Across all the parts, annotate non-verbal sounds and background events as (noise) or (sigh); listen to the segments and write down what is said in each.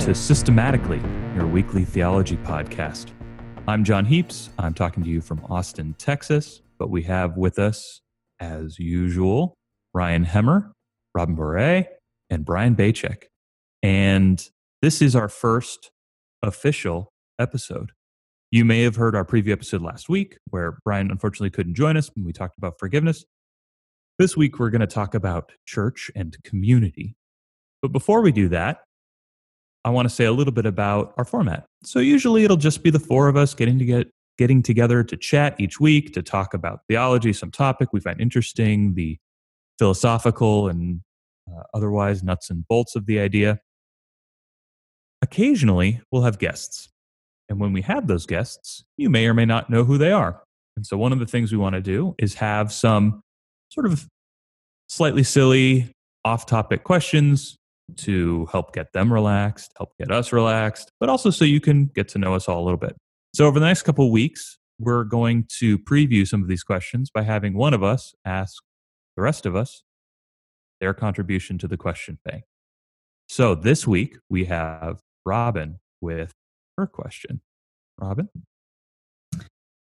To Systematically, your weekly theology podcast. I'm Jon Heaps. I'm talking to you from Austin, Texas, but we have with us, as usual, Ryan Hemmer, Robyn Boeré, and Brian Bajzek. And this is our first official episode. You may have heard our preview episode last week where Brian unfortunately couldn't join us and we talked about forgiveness. This week, we're going to talk about church and community. But before we do that, I want to say a little bit about our format. So usually it'll just be the four of us getting to get getting together to chat each week to talk about theology, some topic we find interesting, the philosophical and uh, otherwise nuts and bolts of the idea. Occasionally, we'll have guests. And when we have those guests, you may or may not know who they are. And so, one of the things we want to do is have some sort of slightly silly, off topic questions to help get them relaxed, help get us relaxed, but also so you can get to know us all a little bit. So, over the next couple weeks, we're going to preview some of these questions by having one of us ask the rest of us their contribution to the question bank. So, this week we have Robyn with her question. Robyn?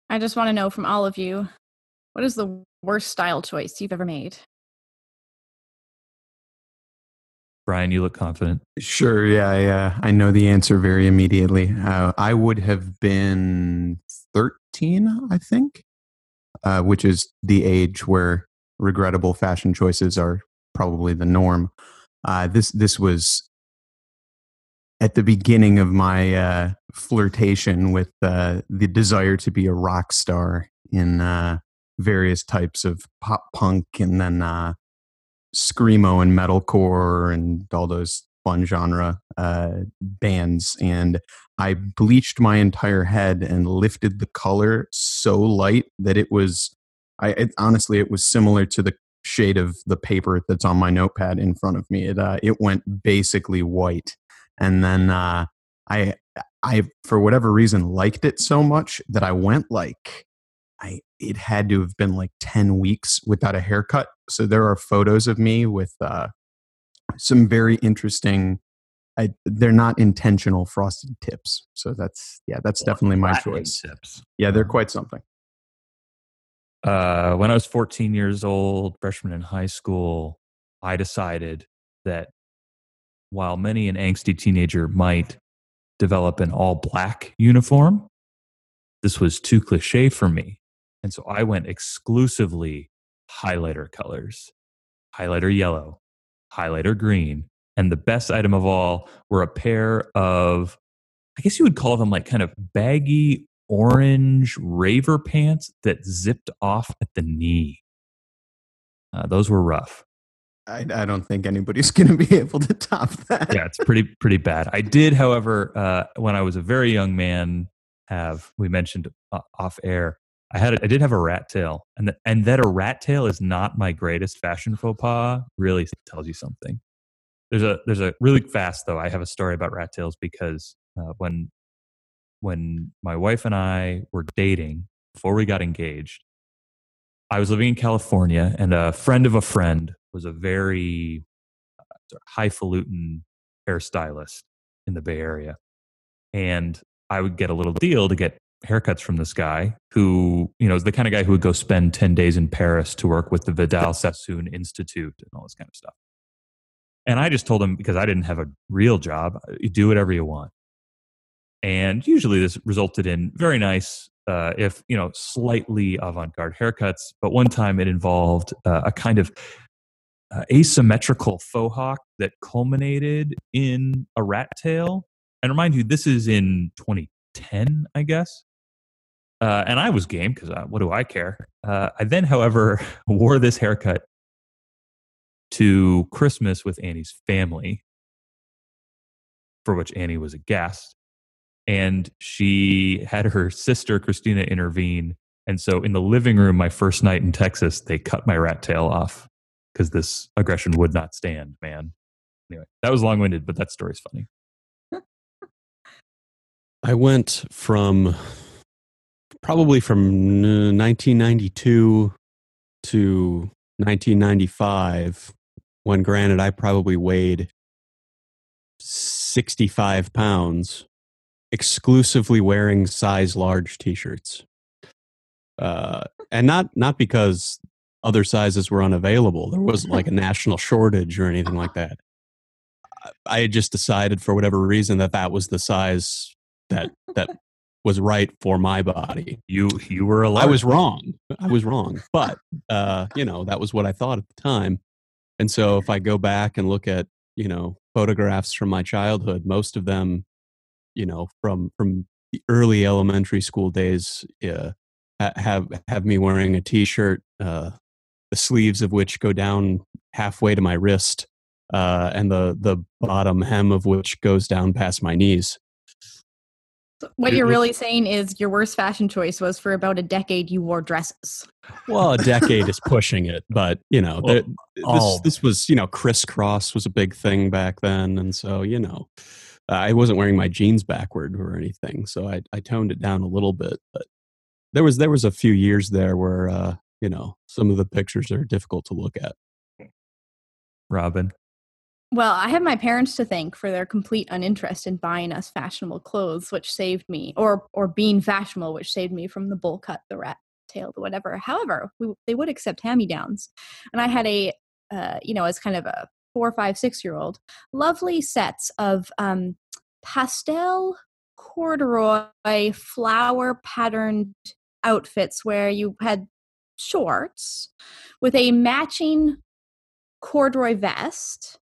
I just want to know from all of you what is the worst style choice you've ever made? Brian, you look confident. Sure. Yeah. Yeah. I know the answer very immediately. Uh, I would have been 13, I think, uh, which is the age where regrettable fashion choices are probably the norm. Uh, this this was at the beginning of my uh, flirtation with uh, the desire to be a rock star in uh, various types of pop punk and then screamo and metalcore and all those fun genre uh, bands. And I bleached my entire head and lifted the color so light that it was, I it, honestly, it was similar to the shade of the paper that's on my notepad in front of me. It uh, it went basically white, and then uh, I I for whatever reason liked it so much that I went like I it had to have been like 10 weeks without a haircut. So there are photos of me with uh, some very interesting I, they're not intentional frosted tips. So that's yeah, that's well, definitely my choice. Tips. Yeah, they're quite something. Uh, when I was 14 years old, freshman in high school, I decided that while many an angsty teenager might develop an all black uniform, this was too cliche for me. And so I went exclusively highlighter colors, highlighter yellow, highlighter green. And the best item of all were a pair of, I guess you would call them like kind of baggy orange raver pants that zipped off at the knee. Uh, those were rough. I, I, don't think anybody's (laughs) going to be able to top that. yeah, it's pretty pretty bad. I did, however, uh, when I was a very young man, have we mentioned uh, off air I had a, I did have a rat tail, and the, and that a rat tail is not my greatest fashion faux pas really tells you something. There's a there's a really fast though. I have a story about rat tails because uh, when when my wife and I were dating before we got engaged, I was living in California, and a friend of a friend was a very uh, highfalutin hairstylist in the Bay Area, and I would get a little deal to get haircuts from this guy who, you know, is the kind of guy who would go spend 10 days in Paris to work with the Vidal Sassoon Institute and all this kind of stuff. And I just told him because I didn't have a real job, you do whatever you want. And usually this resulted in very nice, uh, if, you know, slightly avant garde haircuts. But one time it involved uh, a kind of uh, asymmetrical faux hawk that culminated in a rat tail. And remind you, this is in 2010, I guess. Uh, and I was game because uh, what do I care? Uh, I then, however, (laughs) wore this haircut to Christmas with Annie's family, for which Annie was a guest. And she had her sister, Christina, intervene. And so in the living room, my first night in Texas, they cut my rat tail off because this aggression would not stand, man. Anyway, that was long winded, but that story's funny. I went from probably from 1992 to 1995 when granted i probably weighed 65 pounds, exclusively wearing size large t-shirts. Uh, and not not because other sizes were unavailable. There wasn't like a (laughs) national shortage or anything like that. I had just decided for whatever reason that that was the size that that was right for my body. You you were a I was wrong. I was wrong. But uh, you know, that was what I thought at the time. And so if I go back and look at, you know, photographs from my childhood, most of them, you know, from from the early elementary school days uh, have have me wearing a t-shirt uh, the sleeves of which go down halfway to my wrist uh, and the the bottom hem of which goes down past my knees. What you're really saying is your worst fashion choice was for about a decade you wore dresses. Well, a decade is pushing it, but you know, well, this, this was you know Kris Kross was a big thing back then, and so you know, I wasn't wearing my jeans backward or anything, so I I toned it down a little bit, but there was there was a few years there where uh, you know some of the pictures are difficult to look at. Robyn, well, I have my parents to thank for their complete uninterest in buying us fashionable clothes, which saved me, or or being fashionable, which saved me from the bowl cut, the rat tail, the whatever. However, we, they would accept hand me downs, and I had a, uh, you know, as kind of a four, five, six year old, lovely sets of um, pastel corduroy flower patterned outfits where you had shorts with a matching corduroy vest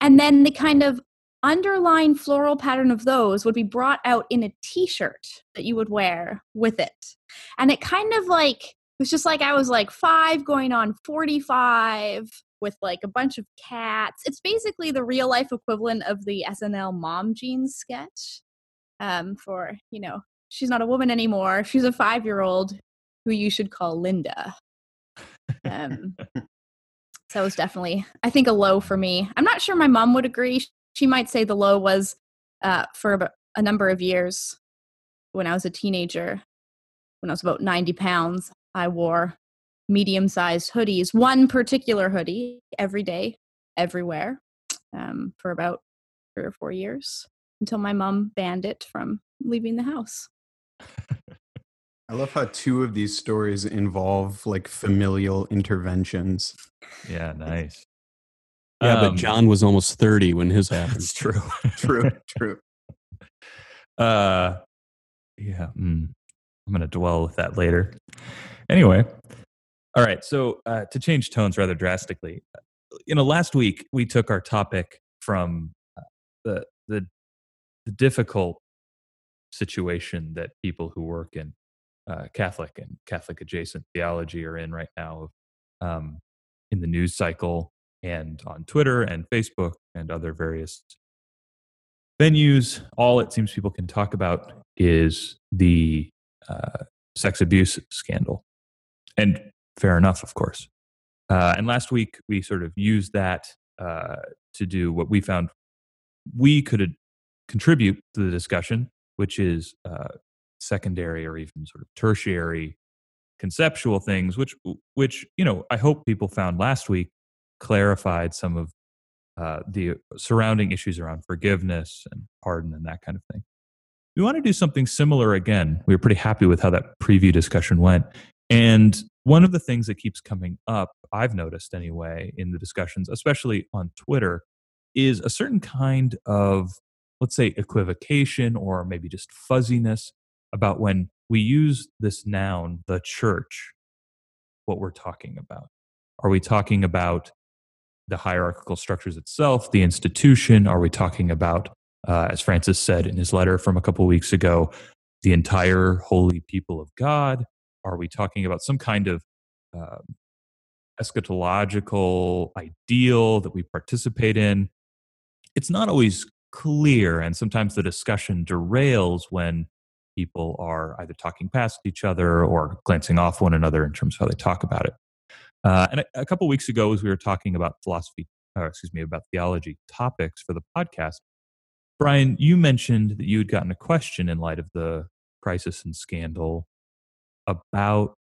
and then the kind of underlying floral pattern of those would be brought out in a t-shirt that you would wear with it. And it kind of like it was just like I was like 5 going on 45 with like a bunch of cats. It's basically the real life equivalent of the SNL mom jeans sketch. Um for, you know, she's not a woman anymore. She's a 5-year-old who you should call Linda. (laughs) Um so it was definitely, I think, a low for me. I'm not sure my mom would agree. She might say the low was uh, for a number of years when I was a teenager. When I was about 90 pounds, I wore medium sized hoodies, one particular hoodie every day, everywhere, um, for about three or four years until my mom banned it from leaving the house. (laughs) I love how two of these stories involve like familial interventions. Yeah, nice. Yeah, um, but Jon was almost 30 when his happened. That's (laughs) true. true, true. (laughs) Uh yeah, mm, I'm going to dwell with that later. Anyway, all right, so uh, to change tones rather drastically, you know, last week we took our topic from uh, the the the difficult situation that people who work in uh, Catholic and Catholic adjacent theology are in right now, um, in the news cycle and on Twitter and Facebook and other various venues. All it seems people can talk about is the uh, sex abuse scandal, and fair enough, of course. Uh, and last week we sort of used that uh, to do what we found we could contribute to the discussion, which is uh, secondary or even sort of tertiary conceptual things which which you know i hope people found last week clarified some of uh, the surrounding issues around forgiveness and pardon and that kind of thing. We want to do something similar again. We were pretty happy with how that preview discussion went and one of the things that keeps coming up i've noticed anyway in the discussions especially on twitter is a certain kind of let's say equivocation or maybe just fuzziness about when we use this noun, the church, what we're talking about. Are we talking about the hierarchical structures itself, the institution? Are we talking about, uh, as Francis said in his letter from a couple weeks ago, the entire holy people of God? Are we talking about some kind of uh, eschatological ideal that we participate in? It's not always clear, and sometimes the discussion derails when people are either talking past each other or glancing off one another in terms of how they talk about it. Uh, and a, a couple weeks ago, as we were talking about philosophy, or excuse me, about theology topics for the podcast, Brian, you mentioned that you had gotten a question in light of the crisis and scandal about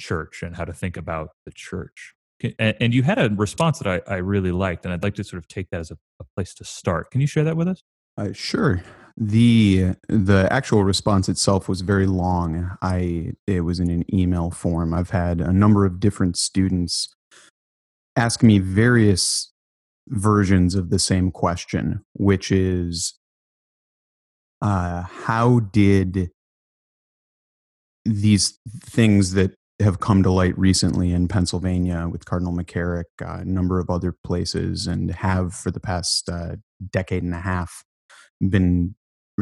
church and how to think about the church. And you had a response that I, I really liked, and I'd like to sort of take that as a, a place to start. Can you share that with us? Uh, sure. The The actual response itself was very long. I it was in an email form. I've had a number of different students ask me various versions of the same question, which is, uh, how did these things that have come to light recently in Pennsylvania with Cardinal McCarrick, uh, a number of other places, and have for the past uh, decade and a half been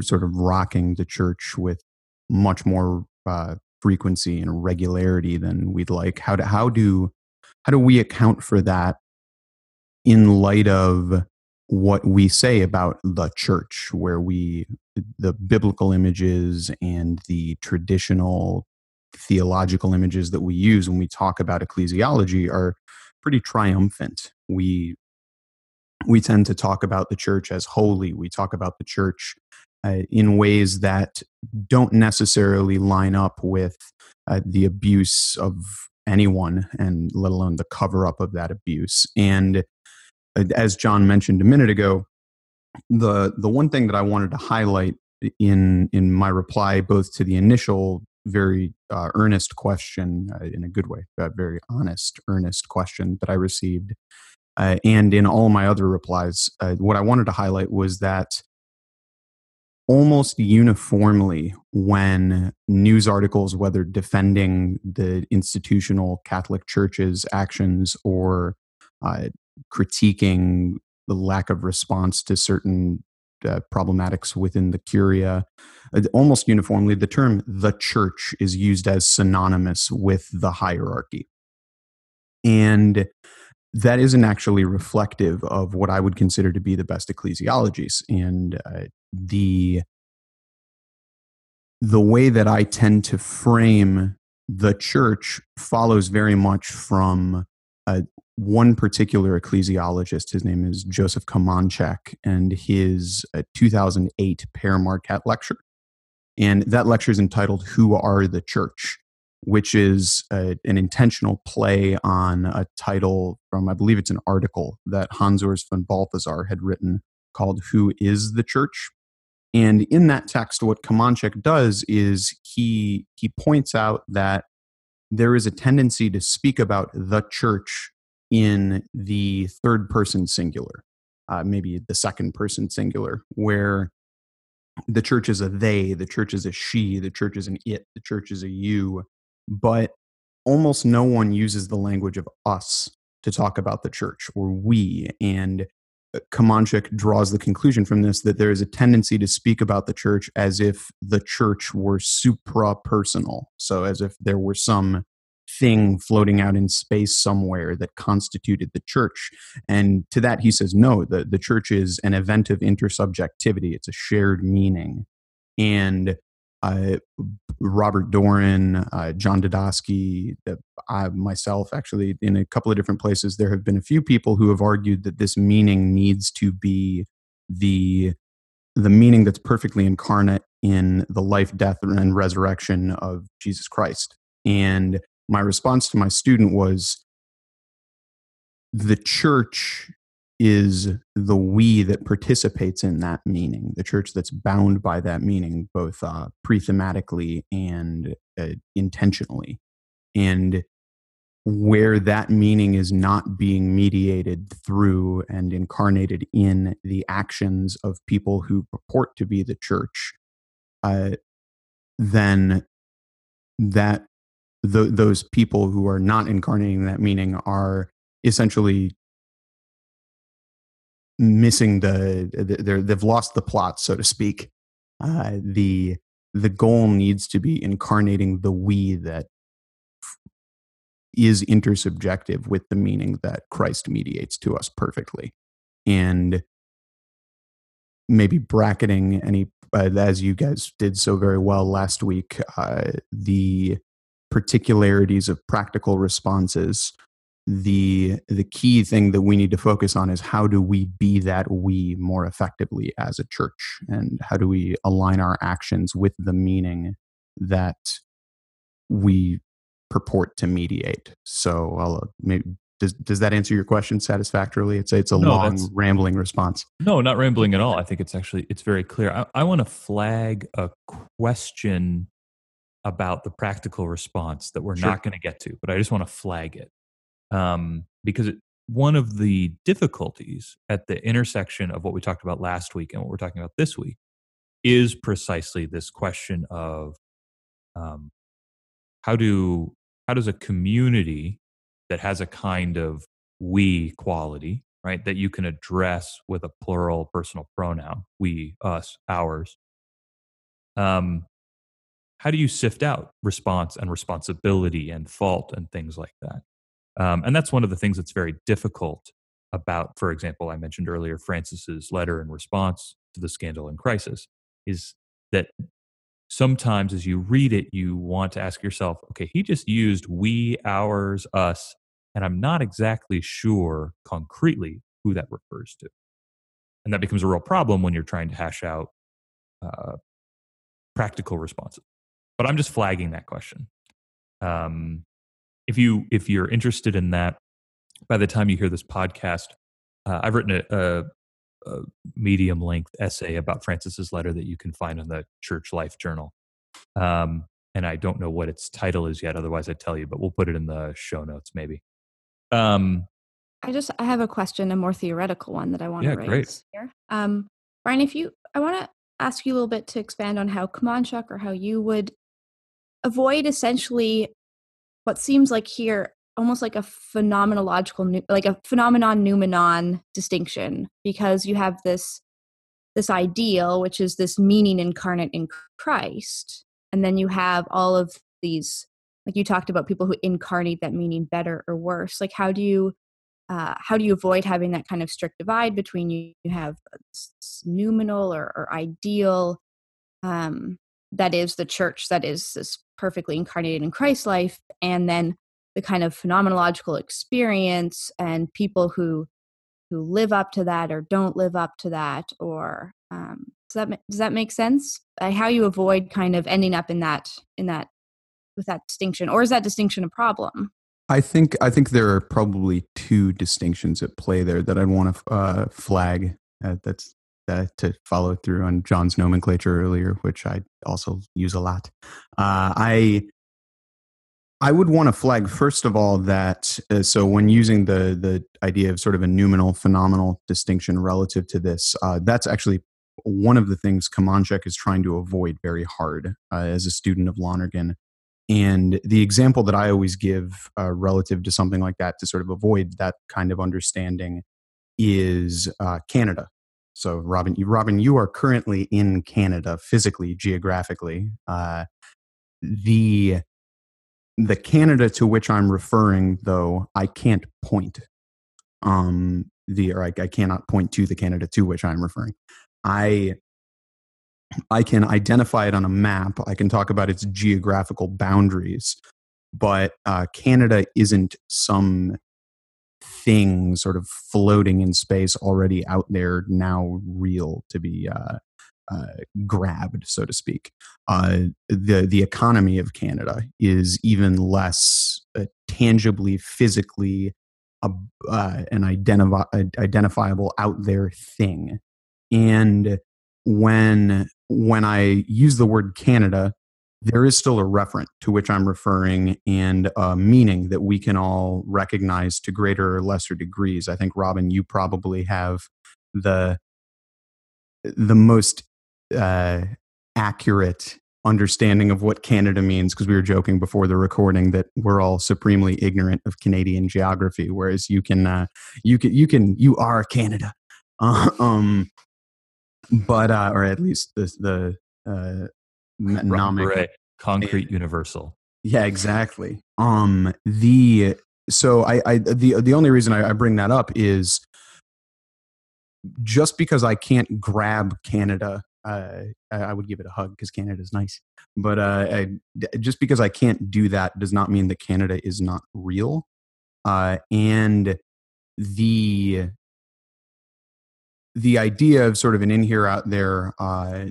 sort of rocking the church with much more uh, frequency and regularity than we'd like. How do how do how do we account for that in light of what we say about the church, where we the biblical images and the traditional theological images that we use when we talk about ecclesiology are pretty triumphant. We we tend to talk about the church as holy. We talk about the church uh, in ways that don't necessarily line up with uh, the abuse of anyone, and let alone the cover up of that abuse. And uh, as Jon mentioned a minute ago, the the one thing that I wanted to highlight in in my reply, both to the initial very uh, earnest question uh, in a good way, a very honest, earnest question that I received, uh, and in all my other replies, uh, what I wanted to highlight was that almost uniformly, when news articles, whether defending the institutional Catholic Church's actions or uh, critiquing the lack of response to certain uh, problematics within the curia. Uh, almost uniformly, the term the church is used as synonymous with the hierarchy. And that isn't actually reflective of what I would consider to be the best ecclesiologies. And uh, the the way that I tend to frame the church follows very much from uh, one particular ecclesiologist, his name is Joseph Komonchak, and his uh, 2008 Père Marquette lecture. And that lecture is entitled Who Are the Church? Which is a, an intentional play on a title from, I believe it's an article that Hans Urs von Balthasar had written called Who is the Church? And in that text, what Komonchak does is he, he points out that there is a tendency to speak about the church in the third person singular, uh, maybe the second person singular, where the church is a they, the church is a she, the church is an it, the church is a you, but almost no one uses the language of us to talk about the church or we. And uh, Komonchak draws the conclusion from this that there is a tendency to speak about the church as if the church were supra personal. So, as if there were some thing floating out in space somewhere that constituted the church. And to that, he says, no, the, the church is an event of intersubjectivity, it's a shared meaning. And uh, Robert Doran, uh, John Dadosky, I myself, actually, in a couple of different places, there have been a few people who have argued that this meaning needs to be the the meaning that's perfectly incarnate in the life, death, and resurrection of Jesus Christ. And my response to my student was the church is the we that participates in that meaning, the church that's bound by that meaning, both uh, pre-thematically and uh, intentionally. And where that meaning is not being mediated through and incarnated in the actions of people who purport to be the church, uh, then that th- those people who are not incarnating that meaning are essentially missing the, the they've lost the plot so to speak. Uh, the the goal needs to be incarnating the we that is intersubjective with the meaning that Christ mediates to us perfectly. And maybe bracketing any uh, as you guys did so very well last week uh, the particularities of practical responses the the key thing that we need to focus on is how do we be that we more effectively as a church and how do we align our actions with the meaning that we purport to mediate so i'll uh, maybe does does that answer your question satisfactorily? It's it's a No, long rambling response. No, not rambling at all. I think it's actually it's very clear. I, I want to flag a question about the practical response that we're Sure. not going to get to, but I just want to flag it um, because it, one of the difficulties at the intersection of what we talked about last week and what we're talking about this week is precisely this question of um, how do how does a community that has a kind of we quality right that you can address with a plural personal pronoun we us ours um how do you sift out response and responsibility and fault and things like that um, and that's one of the things that's very difficult about for example i mentioned earlier francis's letter in response to the scandal and crisis is that sometimes as you read it you want to ask yourself okay he just used we ours us and i'm not exactly sure concretely who that refers to. And that becomes a real problem when you're trying to hash out uh, practical responses. But i'm just flagging that question. Um, if you if you're interested in that by the time you hear this podcast uh, i've written a, a, a medium length essay about francis's letter that you can find on the church life journal um, and i don't know what its title is yet otherwise i'd tell you but we'll put it in the show notes maybe um, I just I have a question, a more theoretical one that I want Yeah, to raise great. here. Um, Brian, if you, I want to ask you a little bit to expand on how Komonchak or how you would avoid essentially what seems like here almost like a phenomenological, like a phenomenon noumenon distinction, because you have this this ideal, which is this meaning incarnate in Christ, and then you have all of these, like you talked about people who incarnate that meaning better or worse. Like, how do you uh, how do you avoid having that kind of strict divide between you, you have noumenal or, or ideal um, that is the church that is this perfectly incarnated in Christ's life, and then the kind of phenomenological experience and people who who live up to that or don't live up to that, or um, does that does that make sense? Uh, how you avoid kind of ending up in that in that with that distinction, or is that distinction a problem? I think I think there are probably two distinctions at play there that I'd want to uh, flag. Uh, that's uh, to follow through on Jon's nomenclature earlier, which I also use a lot. Uh, I I would want to flag first of all that uh, so when using the the idea of sort of a noumenal phenomenal distinction relative to this, uh, that's actually one of the things Komonchak is trying to avoid very hard uh, as a student of Lonergan. And the example that I always give uh, relative to something like that to sort of avoid that kind of understanding is uh, Canada. So, Robyn, you, Robyn, you are currently in Canada physically, geographically. Uh, the the Canada to which I'm referring, though, I can't point. Um, the or I, I cannot point to the Canada to which I'm referring. I I can identify it on a map. I can talk about its geographical boundaries, but uh, Canada isn't some thing sort of floating in space already out there now real to be uh, uh, grabbed, so to speak. Uh, the the economy of Canada is even less uh, tangibly, physically, uh, an identifi- identifiable out there thing, and when when I use the word Canada, there is still a referent to which I'm referring and a meaning that we can all recognize to greater or lesser degrees. I think Robyn, you probably have the the most uh, accurate understanding of what Canada means because we were joking before the recording that we're all supremely ignorant of Canadian geography, whereas you can uh, you can you can you are Canada. Uh, (laughs) um, but uh, or at least the the uh, Robyn nomic Beret, concrete universal yeah, exactly. Um, the so I, I the the only reason I, I bring that up is just because I can't grab Canada, uh, I I would give it a hug because Canada is nice. But uh, I, just because I can't do that does not mean that Canada is not real. Uh, and the the idea of sort of an in here out there uh,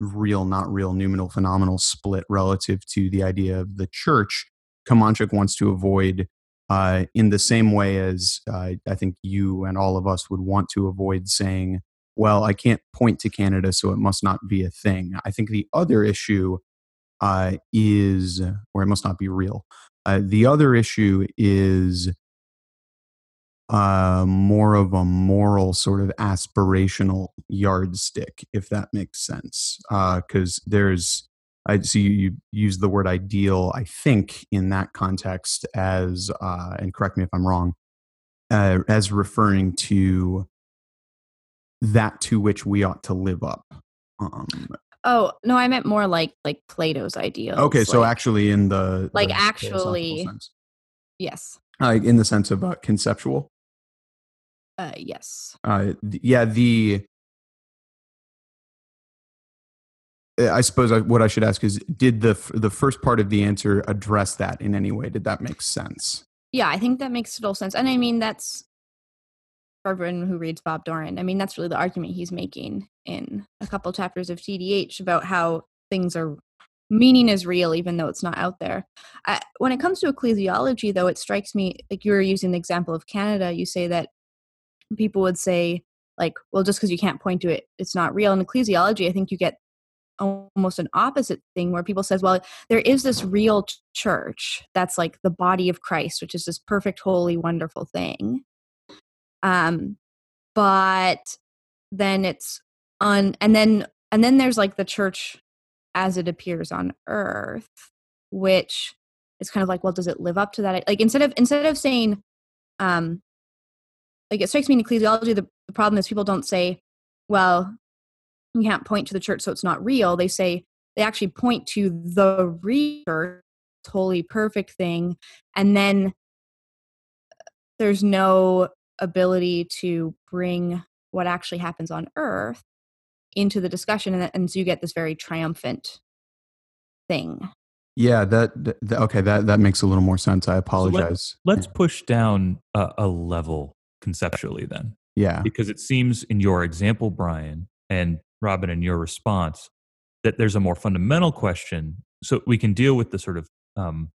real not real noumenal phenomenal split relative to the idea of the church Komonchak wants to avoid uh, in the same way as uh, I think you and all of us would want to avoid saying, well, I can't point to Canada, so it must not be a thing. I think the other issue uh, is, or it must not be real. Uh, the other issue is uh, more of a moral sort of aspirational yardstick, if that makes sense. Because uh, there's, I see you, you use the word ideal, I think, in that context as, uh, and correct me if I'm wrong, uh, as referring to that to which we ought to live up. Um, oh no, I meant more like like Plato's ideal. Okay, so like, actually, in the like the actually, yes, uh, in the sense of uh, conceptual. Uh, yes. Uh, yeah, the. uh, I suppose I, what I should ask is, did the f- the first part of the answer address that in any way? Did that make sense? Yeah, I think that makes total sense, and I mean that's for everyone who reads Bob Doran. I mean that's really the argument he's making in a couple chapters of TDH about how things are meaning is real even though it's not out there. I, when it comes to ecclesiology, though, it strikes me like you were using the example of Canada. You say that people would say like well just because you can't point to it it's not real. In ecclesiology i think you get almost an opposite thing where people says well there is this real church that's like the body of christ which is this perfect holy wonderful thing. Um but then it's on and then and then there's like the church as it appears on earth which is kind of like well does it live up to that? Like instead of instead of saying um like it strikes me in ecclesiology the, the problem is people don't say well you can't point to the church so it's not real. They say they actually point to the real totally perfect thing and then uh, there's no ability to bring what actually happens on earth into the discussion and, and so you get this very triumphant thing. Yeah that, that, okay that that makes a little more sense. I apologize so let, us push down a, a level conceptually then. Yeah. Because it seems in your example, Brian, and Robyn, in your response, that there's a more fundamental question. So we can deal with the sort of um,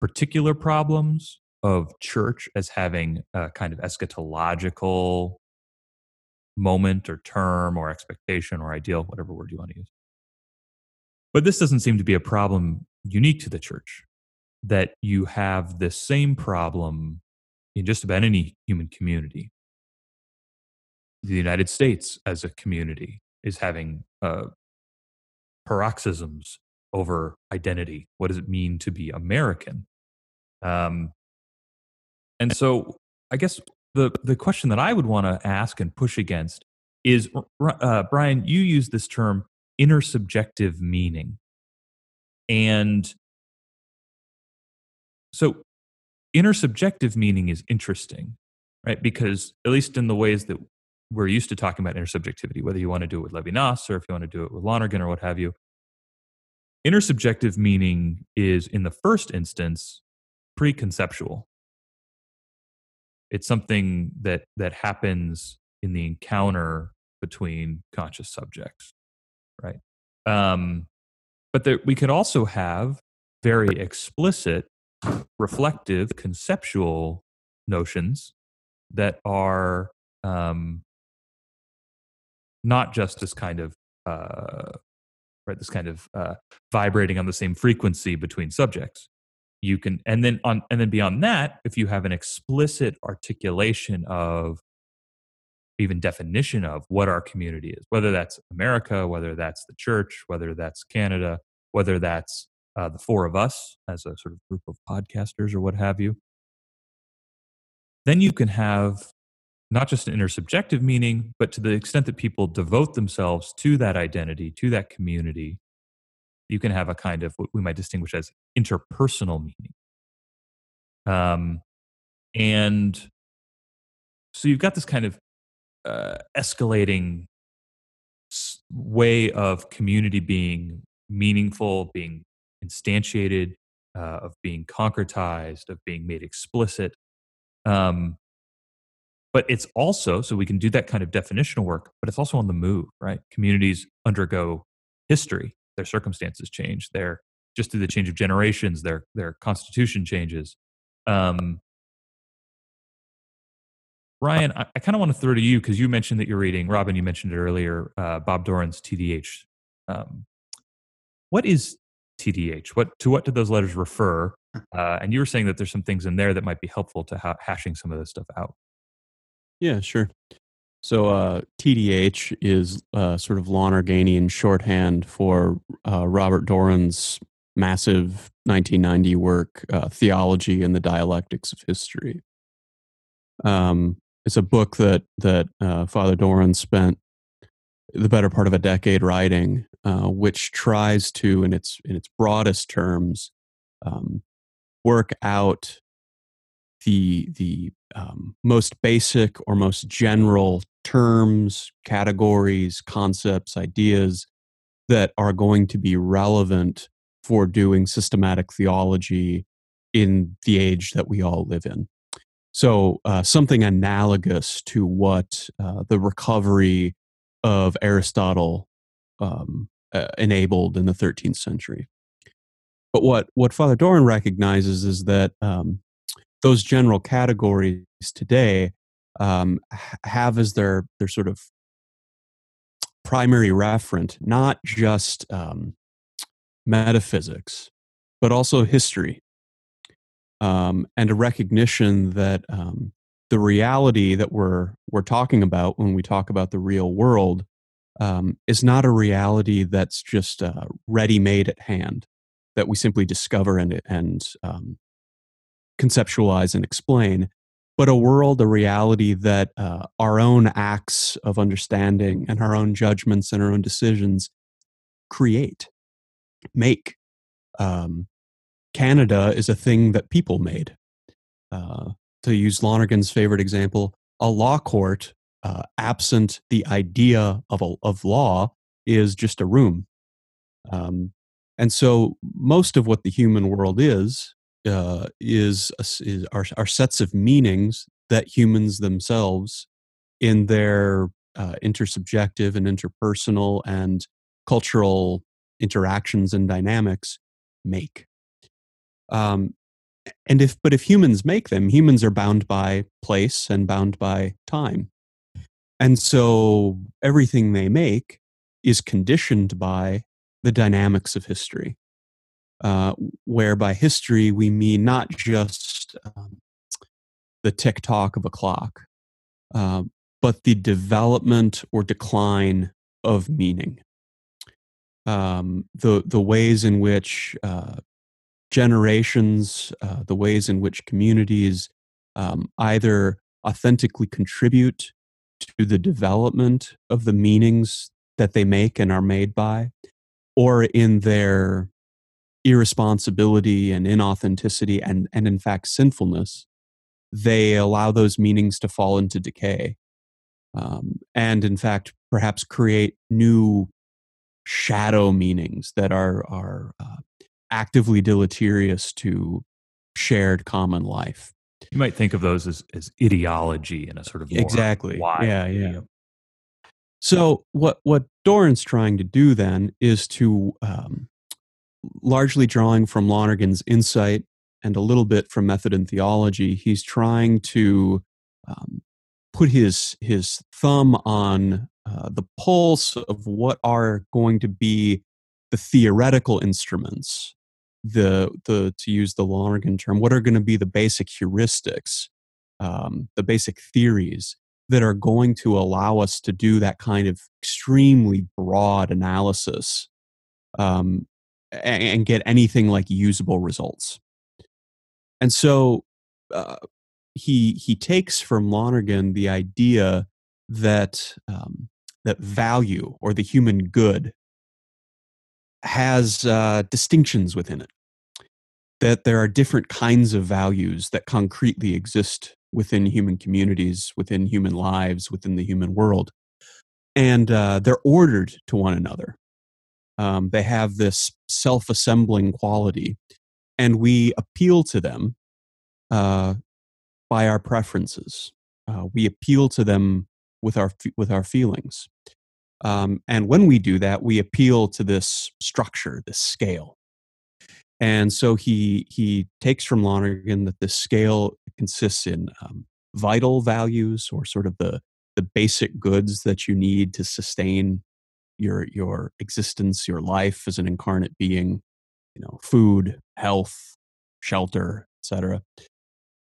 particular problems of church as having a kind of eschatological moment or term or expectation or ideal, whatever word you want to use. But this doesn't seem to be a problem unique to the church, that you have the same problem in just about any human community. The United States as a community is having uh, paroxysms over identity. What does it mean to be American? Um, and so, I guess the the question that I would want to ask and push against is, uh, Brian, you use this term intersubjective meaning, and so intersubjective meaning is interesting, right? Because at least in the ways that we're used to talking about intersubjectivity, whether you want to do it with Levinas or if you want to do it with Lonergan or what have you, intersubjective meaning is in the first instance preconceptual. It's something that that happens in the encounter between conscious subjects, right? Um, but there, we can also have very explicit reflective, conceptual notions that are um, not just this kind of uh, right this kind of uh, vibrating on the same frequency between subjects. You can and then on and then beyond that if you have an explicit articulation of even definition of what our community is whether that's america whether that's the church whether that's canada whether that's uh, the four of us as a sort of group of podcasters or what have you, then you can have not just an intersubjective meaning, but to the extent that people devote themselves to that identity, to that community, you can have a kind of what we might distinguish as interpersonal meaning. Um, and so you've got this kind of uh, escalating way of community being meaningful, being instantiated, uh, of being concretized, of being made explicit. Um, but it's also, so we can do that kind of definitional work, but it's also on the move, right? Communities undergo history, their circumstances change, their just through the change of generations, their their constitution changes. Um, Ryan, I, I kind of want to throw to you because you mentioned that you're reading. Robyn, you mentioned it earlier. Uh, Bob Doran's TDH. Um, what is TDH? What to what do those letters refer? Uh, and you were saying that there's some things in there that might be helpful to ha- hashing some of this stuff out. Yeah, sure. So uh, TDH is uh, sort of Lonerganian shorthand for uh, Robert Doran's massive 1990 work, uh, Theology and the Dialectics of History. Um, it's a book that that uh, Father Doran spent the better part of a decade writing, uh, which tries to, in its in its broadest terms, um, work out the the um, most basic or most general terms, categories, concepts, ideas that are going to be relevant for doing systematic theology in the age that we all live in. So, uh, something analogous to what uh, the recovery of Aristotle um, uh, enabled in the 13th century. But what, what Father Doran recognizes is that um, those general categories today um, have as their, their sort of primary referent not just um, metaphysics, but also history um, and a recognition that um, the reality that we're we're talking about when we talk about the real world um, is not a reality that's just uh, ready made at hand that we simply discover and and um, conceptualize and explain, but a world, a reality that uh, our own acts of understanding and our own judgments and our own decisions create, make. Um, Canada is a thing that people made. Uh, to use Lonergan's favorite example, a law court, uh, absent the idea of, a, of law, is just a room. Um, and so most of what the human world is, uh, is, is are, sets of meanings that humans themselves, in their uh, intersubjective and interpersonal and cultural interactions and dynamics, make. Um, and if but if humans make them, humans are bound by place and bound by time. And so everything they make is conditioned by the dynamics of history. Uh, where by history we mean not just um, the tick tock of a clock, uh, but the development or decline of meaning. Um, the the ways in which uh, generations, uh, the ways in which communities um, either authentically contribute to the development of the meanings that they make and are made by, or in their irresponsibility and inauthenticity and, and in fact sinfulness, they allow those meanings to fall into decay. Um, and in fact, perhaps create new shadow meanings that are, are uh, actively deleterious to shared common life. You might think of those as, as ideology in a sort of exactly. yeah, yeah. So what what Doran's trying to do then is to um, largely drawing from Lonergan's insight and a little bit from method and theology, he's trying to um, put his his thumb on uh, the pulse of what are going to be the theoretical instruments the the to use the Lonergan term, what are going to be the basic heuristics, um, the basic theories that are going to allow us to do that kind of extremely broad analysis um, and, and, get anything like usable results. And so uh, he he takes from Lonergan the idea that um, that value or the human good has uh, distinctions within it. That there are different kinds of values that concretely exist within human communities, within human lives, within the human world. And uh, they're ordered to one another. Um, they have this self assembling quality, and we appeal to them uh, by our preferences. Uh, we appeal to them with our, with our feelings. Um, and when we do that, we appeal to this structure, this scale. And so he he takes from Lonergan that this scale consists in um, vital values or sort of the the basic goods that you need to sustain your your existence, your life as an incarnate being, you know, food, health, shelter, etc.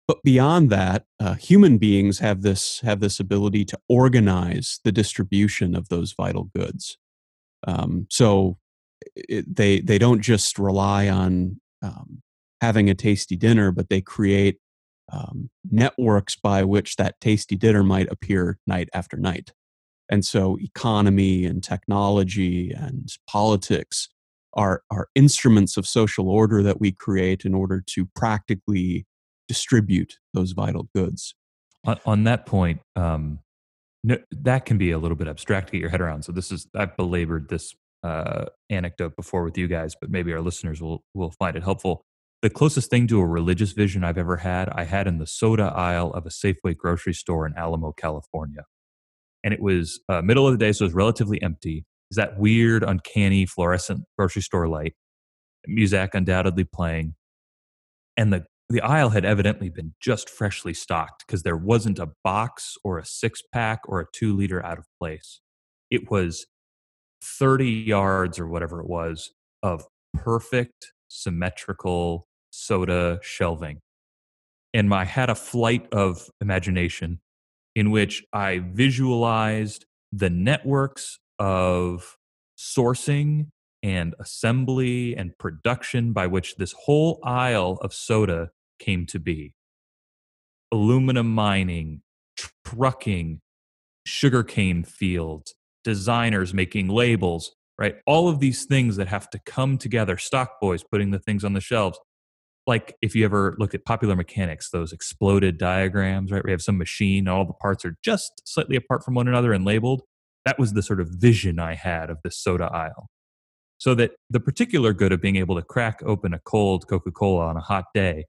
But beyond that, uh, human beings have this have this ability to organize the distribution of those vital goods. Um, so it, they they don't just rely on um, having a tasty dinner, but they create um, networks by which that tasty dinner might appear night after night. And so, economy and technology and politics are, are instruments of social order that we create in order to practically distribute those vital goods. On, on that point, um, no, that can be a little bit abstract to get your head around. So, this is, I've belabored this uh, anecdote before with you guys, but maybe our listeners will, will find it helpful. The closest thing to a religious vision I've ever had, I had in the soda aisle of a Safeway grocery store in Alamo, California and it was uh, middle of the day, so it was relatively empty. Is that weird, uncanny fluorescent grocery store light? Muzak undoubtedly playing, and the the aisle had evidently been just freshly stocked because there wasn't a box or a six pack or a two liter out of place. It was 30 yards or whatever it was of perfect symmetrical soda shelving. And I had a flight of imagination in which I visualized the networks of sourcing and assembly and production by which this whole aisle of soda came to be. Aluminum mining, trucking, sugarcane fields, designers making labels, right? All of these things that have to come together, stock boys putting the things on the shelves, like if you ever look at popular mechanics, those exploded diagrams, right? We have some machine, all the parts are just slightly apart from one another and labeled. That was the sort of vision I had of this soda aisle. So that the particular good of being able to crack open a cold Coca Cola on a hot day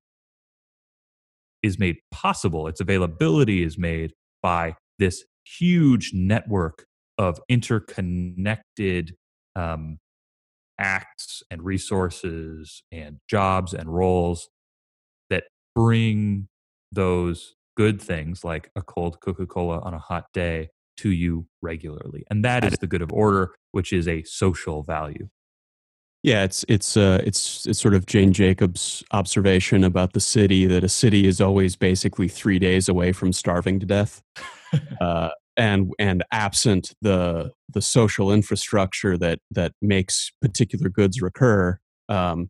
is made possible. Its availability is made by this huge network of interconnected um, acts and resources and jobs and roles that bring those good things like a cold Coca Cola on a hot day to you regularly. And that is the good of order, which is a social value. Yeah, it's it's uh, it's it's sort of Jane Jacobs' observation about the city that a city is always basically three days away from starving to death. (laughs) uh, and and absent the the social infrastructure that that makes particular goods recur um,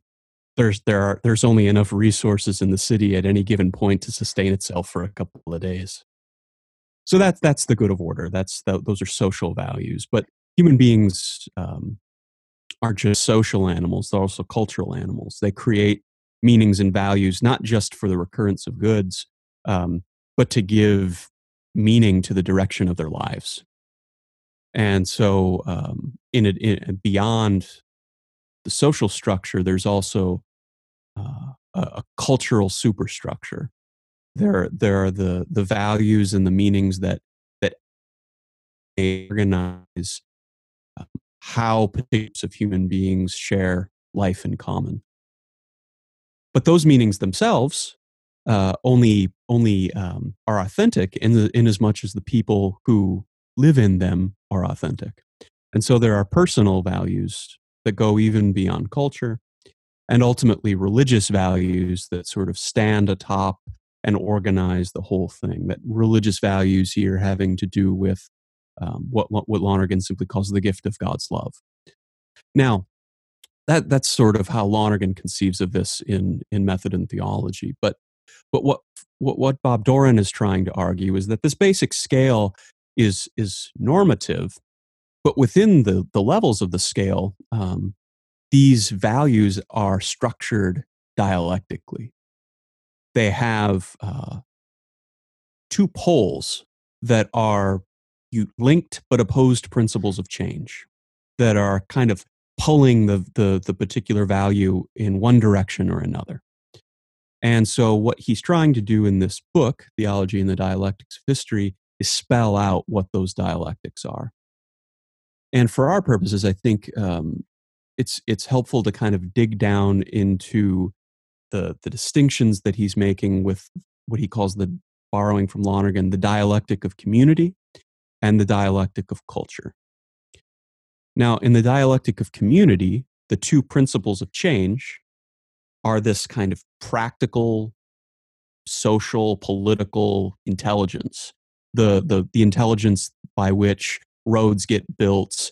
there's there are there's only enough resources in the city at any given point to sustain itself for a couple of days so that's that's the good of order that's the, those are social values but human beings um, aren't just social animals they're also cultural animals they create meanings and values not just for the recurrence of goods um, but to give meaning to the direction of their lives. And so, um, in, it, in beyond the social structure, there's also uh, a, a, cultural superstructure. There, there are the the values and the meanings that that organize um, how particulars of human beings share life in common. But those meanings themselves uh, only only um, are authentic in the in as much as the people who live in them are authentic. And so there are personal values that go even beyond culture, and ultimately religious values that sort of stand atop and organize the whole thing. That religious values here having to do with um, what what Lonergan simply calls the gift of God's love. Now, that that's sort of how Lonergan conceives of this in in Method in Theology. But but what, what, what Bob Doran is trying to argue is that this basic scale is, is normative, but within the, the levels of the scale, um, these values are structured dialectically. They have uh, two poles that are linked but opposed principles of change that are kind of pulling the, the, the particular value in one direction or another. And so, what he's trying to do in this book, Theology and the Dialectics of History, is spell out what those dialectics are. And for our purposes, I think um, it's it's helpful to kind of dig down into the the distinctions that he's making with what he calls the borrowing from Lonergan, the dialectic of community and the dialectic of culture. Now, in the dialectic of community, the two principles of change are this kind of practical, social, political intelligence, the, the, the intelligence by which roads get built,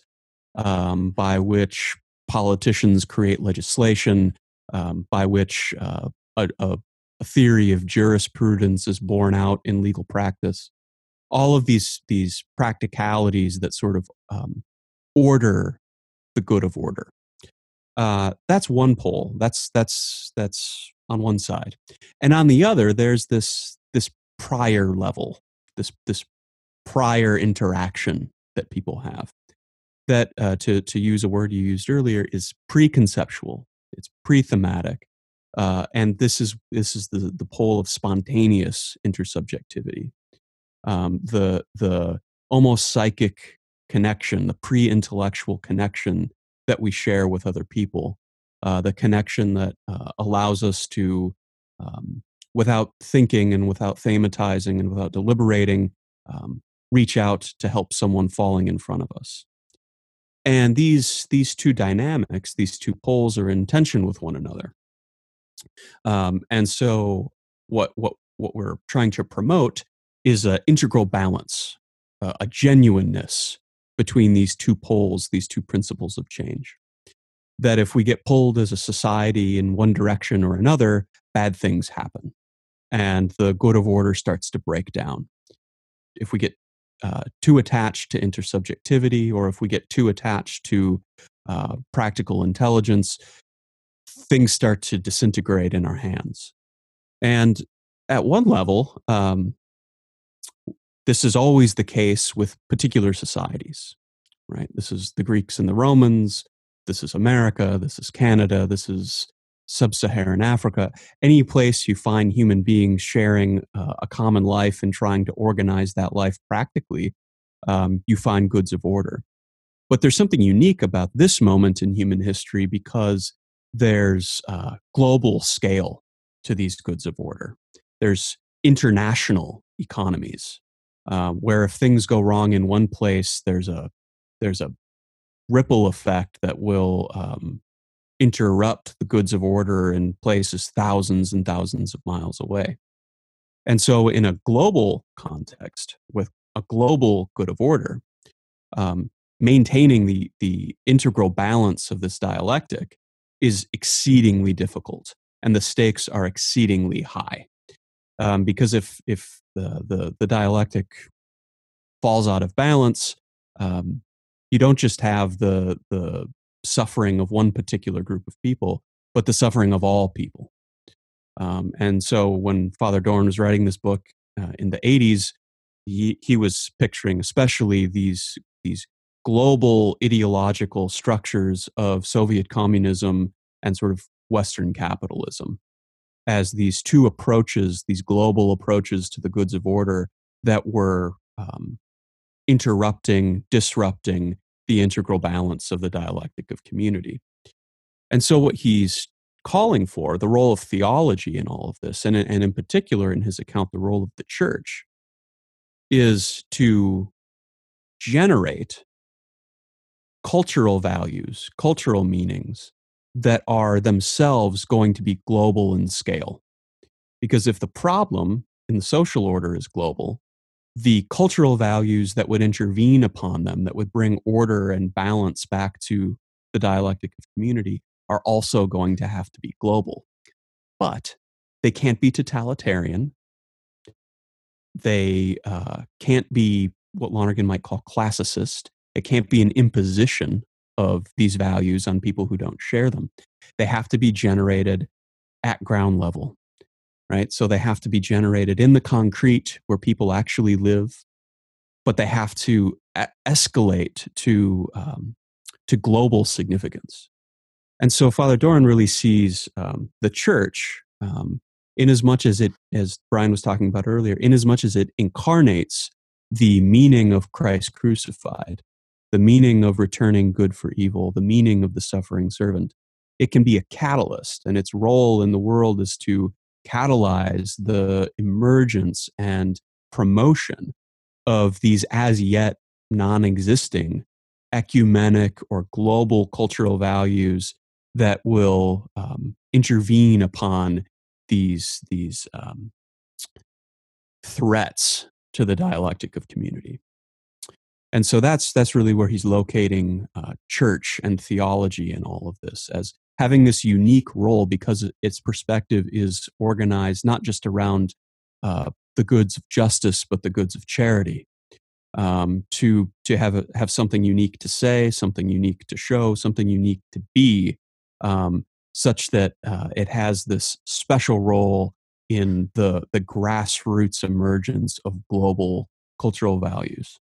um, by which politicians create legislation, um, by which uh, a, a, theory of jurisprudence is borne out in legal practice. All of these these practicalities that sort of um, order the good of order. Uh, that's one pole. That's that's that's on one side, and on the other, there's this this prior level, this this prior interaction that people have that uh, to to use a word you used earlier is preconceptual it's pre-thematic uh, and this is this is the the pole of spontaneous intersubjectivity um, the the almost psychic connection the pre-intellectual connection that we share with other people uh, the connection that uh, allows us to um, without thinking and without thematizing and without deliberating um, reach out to help someone falling in front of us. And these, these two dynamics, these two poles are in tension with one another. Um, and so what, what, what we're trying to promote is an integral balance, uh, a genuineness between these two poles, these two principles of change. That if we get pulled as a society in one direction or another, bad things happen and the good of order starts to break down. If we get uh, too attached to intersubjectivity or if we get too attached to uh, practical intelligence, things start to disintegrate in our hands. And at one level, um, this is always the case with particular societies, right? This is the Greeks and the Romans. This is America. This is Canada. This is sub Saharan Africa, any place you find human beings sharing uh, a common life and trying to organize that life practically, um, you find goods of order. But there's something unique about this moment in human history because there's uh, global scale to these goods of order. There's international economies uh, where if things go wrong in one place, there's a there's a ripple effect that will um, interrupt the goods of order in places thousands and thousands of miles away. And so, in a global context, with a global good of order, um, maintaining the, the integral balance of this dialectic is exceedingly difficult, and the stakes are exceedingly high. Um, because if, if the, the, the, dialectic falls out of balance, um, you don't just have the, the suffering of one particular group of people, but the suffering of all people. Um, and so when Father Doran was writing this book uh, in the 80s, he, he was picturing especially these, these global ideological structures of Soviet communism and sort of Western capitalism as these two approaches, these global approaches to the goods of order that were um, interrupting, disrupting, the integral balance of the dialectic of community. And so, what he's calling for, the role of theology in all of this, and, and in particular in his account, the role of the church, is to generate cultural values, cultural meanings that are themselves going to be global in scale. Because if the problem in the social order is global, the cultural values that would intervene upon them, that would bring order and balance back to the dialectic of community, are also going to have to be global. But they can't be totalitarian. They uh, can't be what Lonergan might call classicist. It can't be an imposition of these values on people who don't share them. They have to be generated at ground level right? So they have to be generated in the concrete where people actually live, but they have to escalate to um, to global significance. And so Father Doran really sees um, the church um, in as much as it, as Brian was talking about earlier, in as much as it incarnates the meaning of Christ crucified, the meaning of returning good for evil, the meaning of the suffering servant. It can be a catalyst, and its role in the world is to catalyze the emergence and promotion of these as yet non existing ecumenic or global cultural values that will um, intervene upon these, these um, threats to the dialectic of community. And so that's that's really where he's locating uh, church and theology and all of this as having this unique role because its perspective is organized not just around uh, the goods of justice but the goods of charity. Um, to to have a, have something unique to say, something unique to show, something unique to be, um, such that uh, it has this special role in the the grassroots emergence of global cultural values.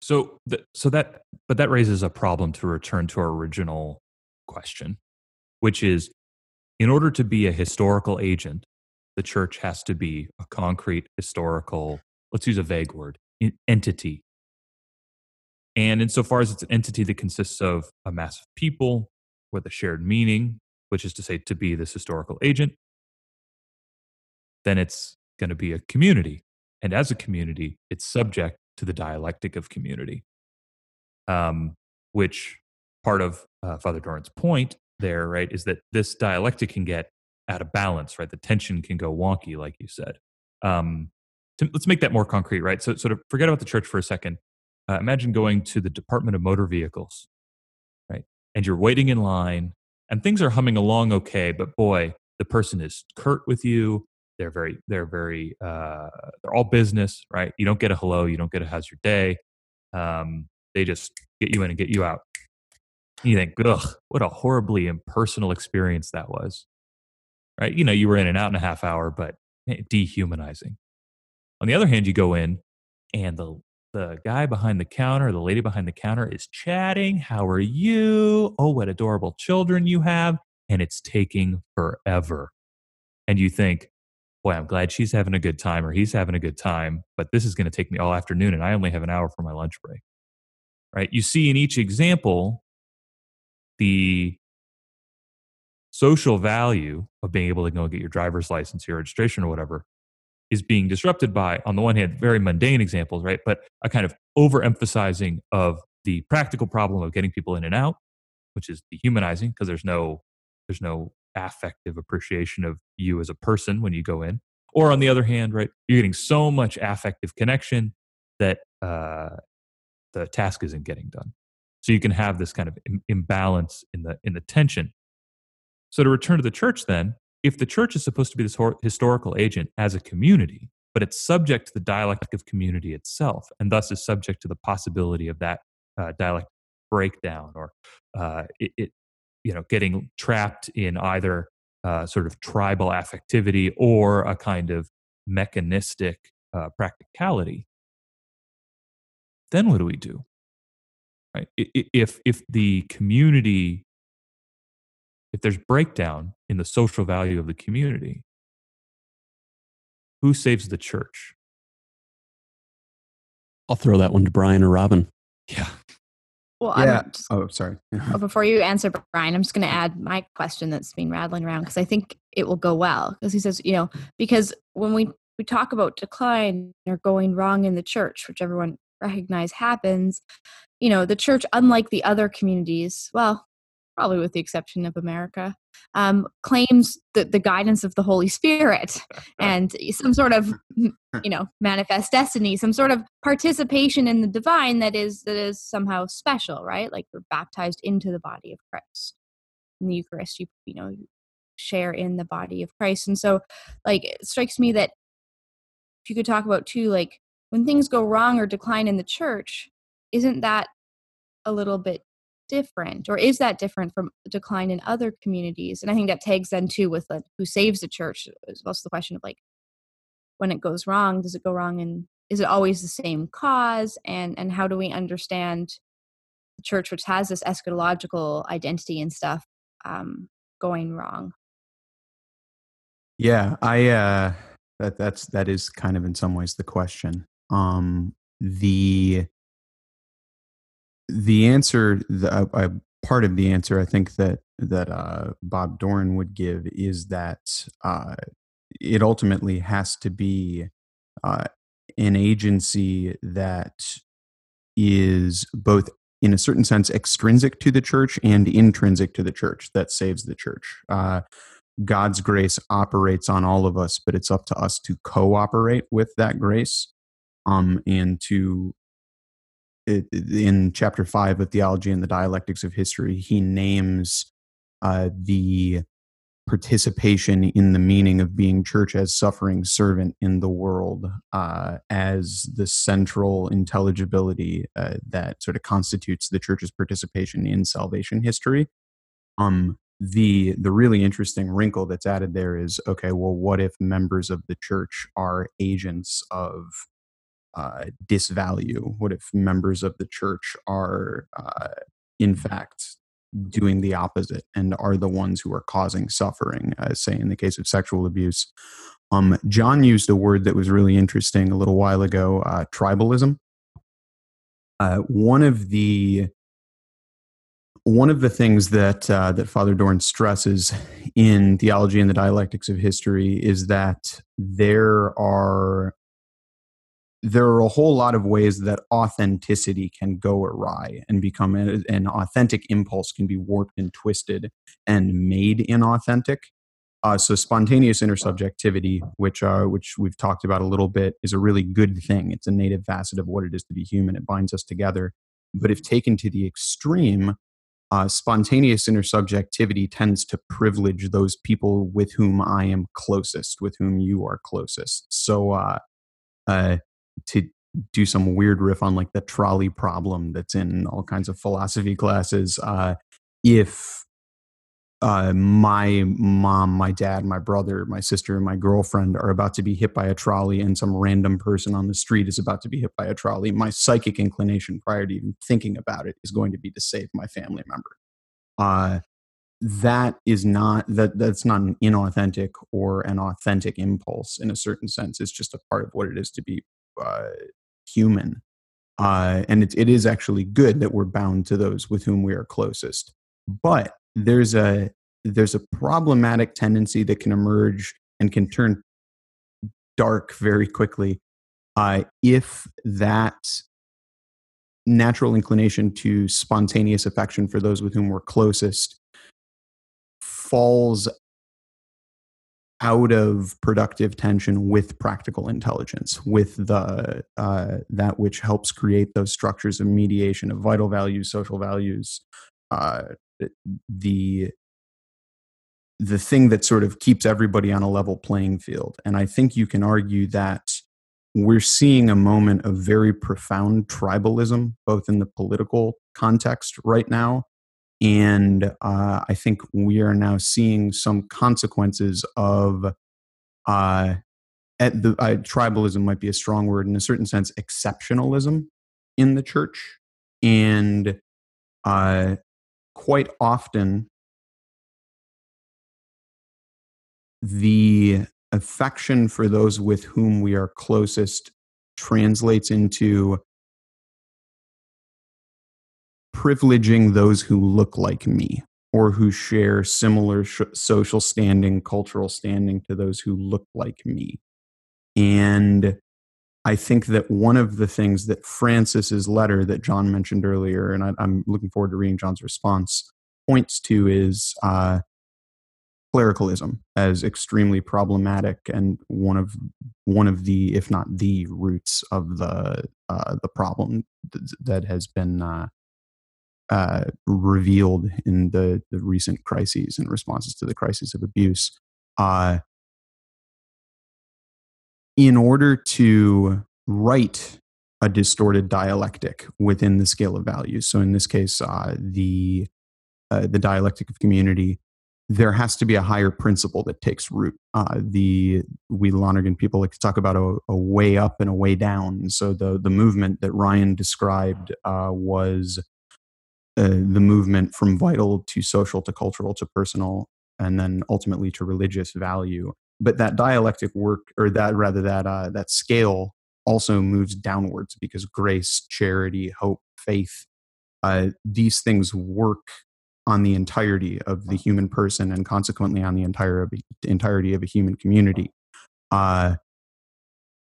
So, th- so that, but that raises a problem to return to our original question, which is, in order to be a historical agent, the church has to be a concrete historical. Let's use a vague word, entity. And insofar as it's an entity that consists of a mass of people with a shared meaning, which is to say, to be this historical agent, then it's going to be a community. And as a community, it's subject to the dialectic of community, um, which part of uh, Father Doran's point there, right, is that this dialectic can get out of balance, right? The tension can go wonky, like you said. Um, to, let's make that more concrete, right? So, sort of forget about the church for a second. Uh, imagine going to the Department of Motor Vehicles, right? And you're waiting in line, and things are humming along okay, but boy, the person is curt with you. They're very, they're very, uh, they're all business, right? You don't get a hello, you don't get a how's your day. Um, they just get you in and get you out. You think, ugh, what a horribly impersonal experience that was, right? You know, you were in and out in a half hour, but dehumanizing. On the other hand, you go in and the the guy behind the counter, the lady behind the counter is chatting. How are you? Oh, what adorable children you have. And it's taking forever. And you think, boy, I'm glad she's having a good time or he's having a good time, but this is going to take me all afternoon and I only have an hour for my lunch break. Right? You see in each example the social value of being able to go and get your driver's license, your registration, or whatever is being disrupted by, on the one hand, very mundane examples, right? But a kind of overemphasizing of the practical problem of getting people in and out, which is dehumanizing because there's no there's no affective appreciation of you as a person when you go in. Or on the other hand, right, you're getting so much affective connection that uh, the task isn't getting done. So you can have this kind of Im- imbalance in the in the tension. So to return to the church, then, if the church is supposed to be this hor- historical agent as a community, but it's subject to the dialectic of community itself, and thus is subject to the possibility of that uh, dialect breakdown or uh, it, it, you know getting trapped in either uh, sort of tribal affectivity or a kind of mechanistic uh, practicality then what do we do? Right? If if the community if there's breakdown in the social value of the community who saves the church? I'll throw that one to brian or Robyn. Yeah well, yeah. Just, oh, sorry. (laughs) oh, before you answer, Brian, I'm just going to add my question that's been rattling around because I think it will go well. Because he says, you know, because when we we talk about decline or going wrong in the church, which everyone recognize happens, you know, the church, unlike the other communities, well, probably with the exception of America, um, claims the, the guidance of the Holy Spirit and (laughs) some sort of, (laughs) you know, manifest destiny, some sort of participation in the divine that is that is somehow special, right? Like we're baptized into the body of Christ. In the Eucharist, you you know, share in the body of Christ, and so, like, it strikes me that if you could talk about too, like when things go wrong or decline in the church, isn't that a little bit different or is that different from decline in other communities? And i think that tags then too with like, who saves the church is also the question of like when it goes wrong does it go wrong and is it always the same cause? And and how do we understand the church which has this eschatological identity and stuff um going wrong? Yeah i uh that that's that is kind of in some ways the question. Um the the answer, the, part of the answer, I think that that uh, Bob Doran would give is that uh, it ultimately has to be uh, an agency that is both in a certain sense extrinsic to the church and intrinsic to the church that saves the church. Uh, god's grace operates on all of us but it's up to us to cooperate with that grace um, and to in chapter five of theology and the dialectics of history he names uh, the participation in the meaning of being church as suffering servant in the world uh, as the central intelligibility uh, that sort of constitutes the church's participation in salvation history. Um, the the really interesting wrinkle that's added there is okay. Well, what if members of the church are agents of uh, disvalue? What if members of the church are, uh, in fact, doing the opposite and are the ones who are causing suffering, uh, say in the case of sexual abuse. Um, Jon used a word that was really interesting a little while ago uh, tribalism. Uh, one of the one of the things that uh, that Father Doran stresses in theology and the dialectics of history is that there are there are a whole lot of ways that authenticity can go awry and become a, an authentic impulse can be warped and twisted and made inauthentic. Uh, so spontaneous intersubjectivity, which uh, which we've talked about a little bit, is a really good thing. It's a native facet of what it is to be human. It binds us together. But if taken to the extreme, uh, spontaneous intersubjectivity tends to privilege those people with whom I am closest, with whom you are closest. So uh, uh, to do some weird riff on like the trolley problem that's in all kinds of philosophy classes. Uh, if uh, my mom, my dad, my brother, my sister, and my girlfriend are about to be hit by a trolley, and some random person on the street is about to be hit by a trolley, my psychic inclination prior to even thinking about it is going to be to save my family member. Uh, that is not that that's not an inauthentic or an authentic impulse in a certain sense. It's just a part of what it is to be uh, human. Uh, and it, it is actually good that we're bound to those with whom we are closest. But there's a there's a problematic tendency that can emerge and can turn dark very quickly uh, if that natural inclination to spontaneous affection for those with whom we're closest falls out of productive tension with practical intelligence, with the uh, that which helps create those structures of mediation of vital values, social values, uh, the the thing that sort of keeps everybody on a level playing field. And I think you can argue that we're seeing a moment of very profound tribalism, both in the political context right now and uh, I think we are now seeing some consequences of uh, at the uh, tribalism might be a strong word in a certain sense, exceptionalism in the church, and uh, quite often the affection for those with whom we are closest translates into privileging those who look like me or who share similar sh- social standing, cultural standing to those who look like me. And I think that one of the things that Francis's letter that Jon mentioned earlier, and I, am looking forward to reading Jon's response, points to is uh, clericalism as extremely problematic and one of one of the, if not the, roots of the uh, the problem that has been uh, uh, revealed in the, the recent crises and responses to the crises of abuse. Uh, in order to write a distorted dialectic within the scale of values, so in this case, uh, the uh, the dialectic of community, there has to be a higher principle that takes root. Uh, the we Lonergan people like to talk about a, a, way up and a way down. So the the movement that Ryan described uh, was uh, the movement from vital to social to cultural to personal and then ultimately to religious value. But that dialectic work or that rather that uh, that scale also moves downwards because grace charity hope faith uh, these things work on the entirety of the human person and consequently on the entire of, entirety of a human community. Uh,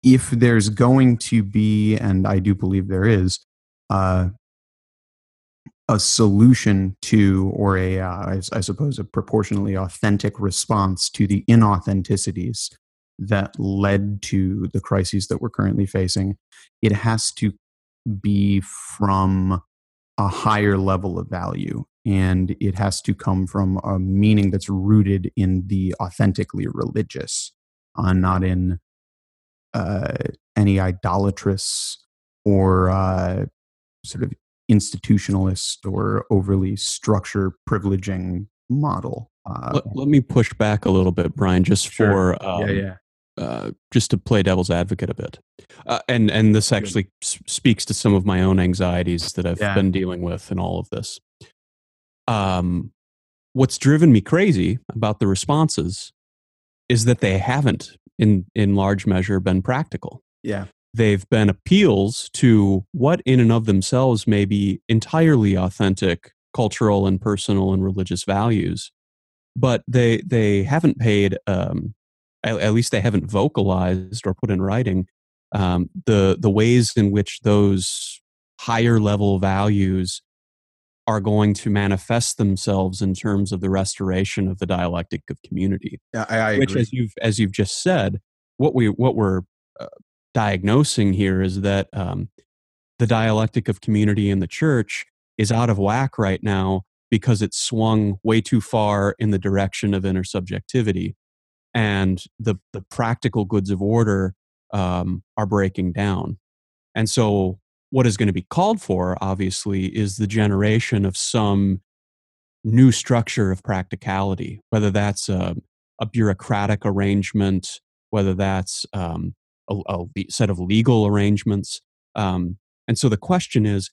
if there's going to be, and I do believe there is, uh, a solution to, or a, uh, I, I suppose, a proportionally authentic response to the inauthenticities that led to the crises that we're currently facing, it has to be from a higher level of value and it has to come from a meaning that's rooted in the authentically religious uh, not in uh, any idolatrous or uh, sort of institutionalist or overly structure privileging model. Uh, let, let, me push back a little bit, Brian, just sure. for um, yeah, yeah. Uh, just to play devil's advocate a bit, uh, and and this actually s- speaks to some of my own anxieties that I've yeah. been dealing with in all of this. Um, what's driven me crazy about the responses is that they haven't, in in large measure, been practical. Yeah, they've been appeals to what, in and of themselves, may be entirely authentic cultural and personal and religious values, but they they haven't paid um, at, at least they haven't vocalized or put in writing um, the the ways in which those higher level values are going to manifest themselves in terms of the restoration of the dialectic of community. Yeah, I, I which, agree. as you've as you've just said, what we what we're diagnosing here is that um, the dialectic of community in the church is out of whack right now because it's swung way too far in the direction of intersubjectivity and the the practical goods of order um, are breaking down. And so, what is going to be called for, obviously, is the generation of some new structure of practicality, whether that's a, a bureaucratic arrangement, whether that's um, a, a, set of legal arrangements. Um, and so the question is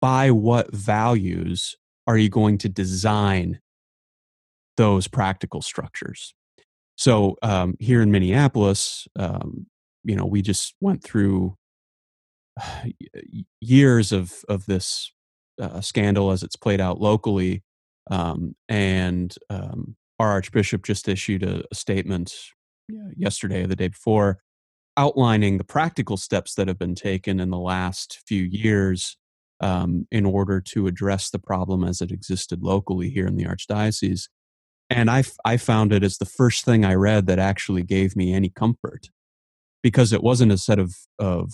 by what values are you going to design those practical structures? So um, here in Minneapolis, um, you know, we just went through (sighs) years of of this uh, scandal as it's played out locally, um, and um, our archbishop just issued a, a statement yesterday or the day before, outlining the practical steps that have been taken in the last few years um, in order to address the problem as it existed locally here in the archdiocese. And I, I found it as the first thing I read that actually gave me any comfort because it wasn't a set of, of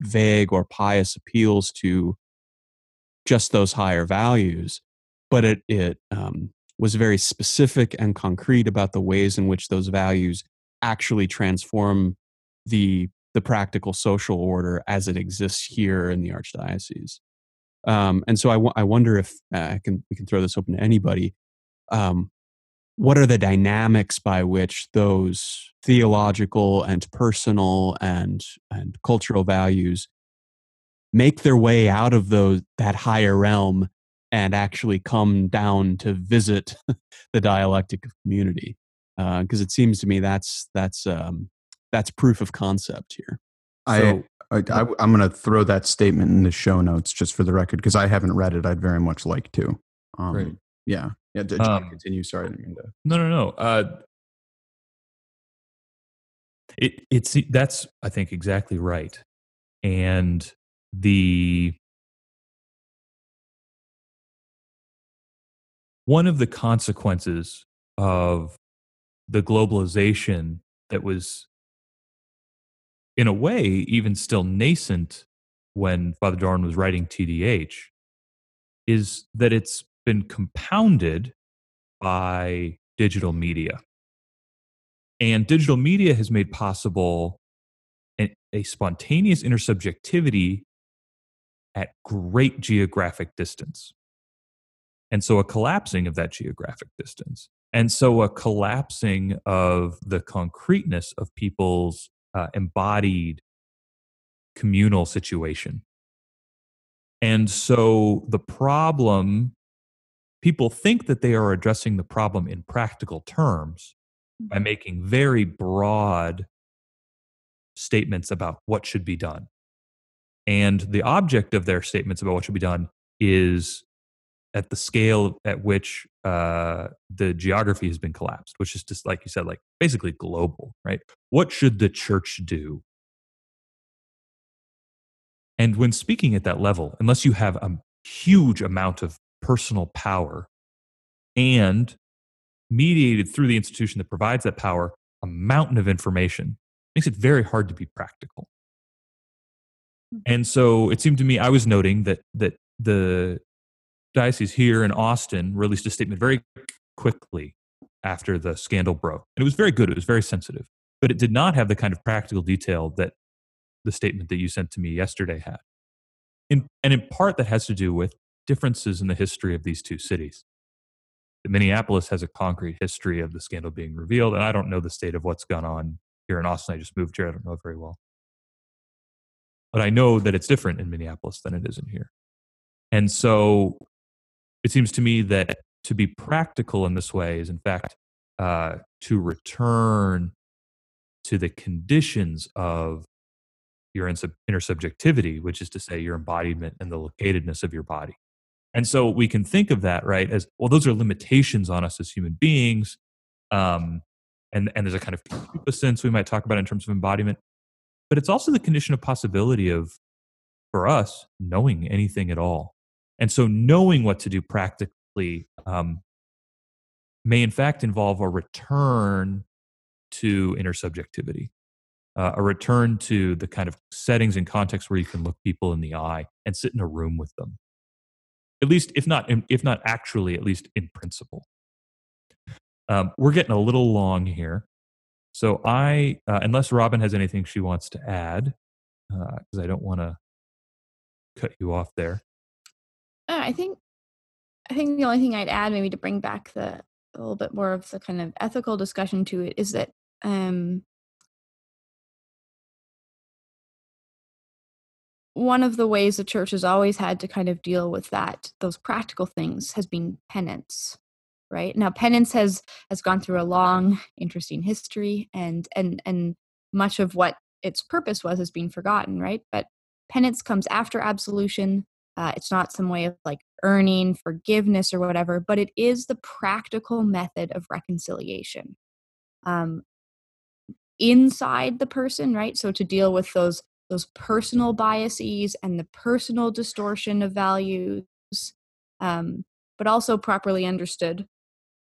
vague or pious appeals to just those higher values, but it, it um, was very specific and concrete about the ways in which those values actually transform the, the practical social order as it exists here in the archdiocese. Um, and so I, w- I wonder if uh, I can, we can throw this open to anybody. Um, what are the dynamics by which those theological and personal and and cultural values make their way out of those that higher realm and actually come down to visit (laughs) the dialectic of community because uh, it seems to me that's that's um, that's proof of concept here so, I, I, I am going to throw that statement in the show notes just for the record because I haven't read it. I'd very much like to. Um, Great. Yeah. Yeah, did um, continue? Sorry, I didn't mean to. No, no, no. Uh, it it's that's I think exactly right, and the one of the consequences of the globalization that was in a way even still nascent when Father Doran was writing TDH is that it's been compounded by digital media. And digital media has made possible a, a spontaneous intersubjectivity at great geographic distance. And so a collapsing of that geographic distance. And so a collapsing of the concreteness of people's uh, embodied communal situation. And so the problem, people think that they are addressing the problem in practical terms by mm-hmm. making very broad statements about what should be done. And the object of their statements about what should be done is at the scale at which uh, the geography has been collapsed, which is just like you said, like basically global, right? What should the church do? And when speaking at that level, unless you have a huge amount of personal power and mediated through the institution that provides that power, a mountain of information makes it very hard to be practical. Hmm. And so it seemed to me I was noting that that the diocese here in Austin released a statement very quickly after the scandal broke. And it was very good, it was very sensitive, but it did not have the kind of practical detail that the statement that you sent to me yesterday had. In, and in part, that has to do with differences in the history of these two cities. Minneapolis has a concrete history of the scandal being revealed, and I don't know the state of what's gone on here in Austin. I just moved here, I don't know it very well. But I know that it's different in Minneapolis than it is in here. And so it seems to me that to be practical in this way is, in fact, uh, to return to the conditions of your intersubjectivity, which is to say your embodiment and the locatedness of your body. And so we can think of that, right, as well, those are limitations on us as human beings. Um, and, and there's a kind of concupiscence we might talk about in terms of embodiment. But it's also the condition of possibility of, for us, knowing anything at all. And so knowing what to do practically um, may, in fact, involve a return to intersubjectivity, uh, a return to the kind of settings and context where you can look people in the eye and sit in a room with them. At least, if not, if not actually, at least in principle. Um, we're getting a little long here. So I, uh, unless Robyn has anything she wants to add, because uh, I don't want to cut you off there. Uh, I think I think the only thing I'd add, maybe to bring back the a little bit more of the kind of ethical discussion to it, is that um, one of the ways the church has always had to kind of deal with that, those practical things, has been penance. Right now, penance has has gone through a long, interesting history, and and and much of what its purpose was has been forgotten. Right, but penance comes after absolution uh, it's not some way of like earning forgiveness or whatever, but it is the practical method of reconciliation um, inside the person, right? So to deal with those those personal biases and the personal distortion of values, um, but also properly understood,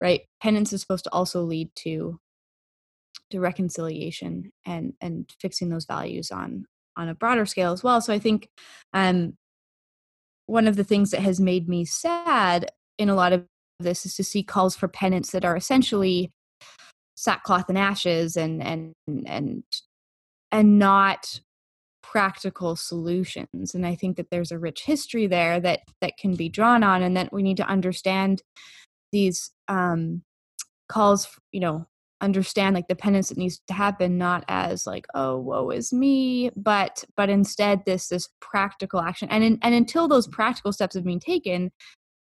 right? Penance is supposed to also lead to to reconciliation and and fixing those values on on a broader scale as well. So I think um, one of the things that has made me sad in a lot of this is to see calls for penance that are essentially sackcloth and ashes and and and and not practical solutions. And i think that there's a rich history there that that can be drawn on and that we need to understand these um calls you know understand like the penance that needs to happen not as like oh woe is me but but instead this this practical action and in, and until those practical steps have been taken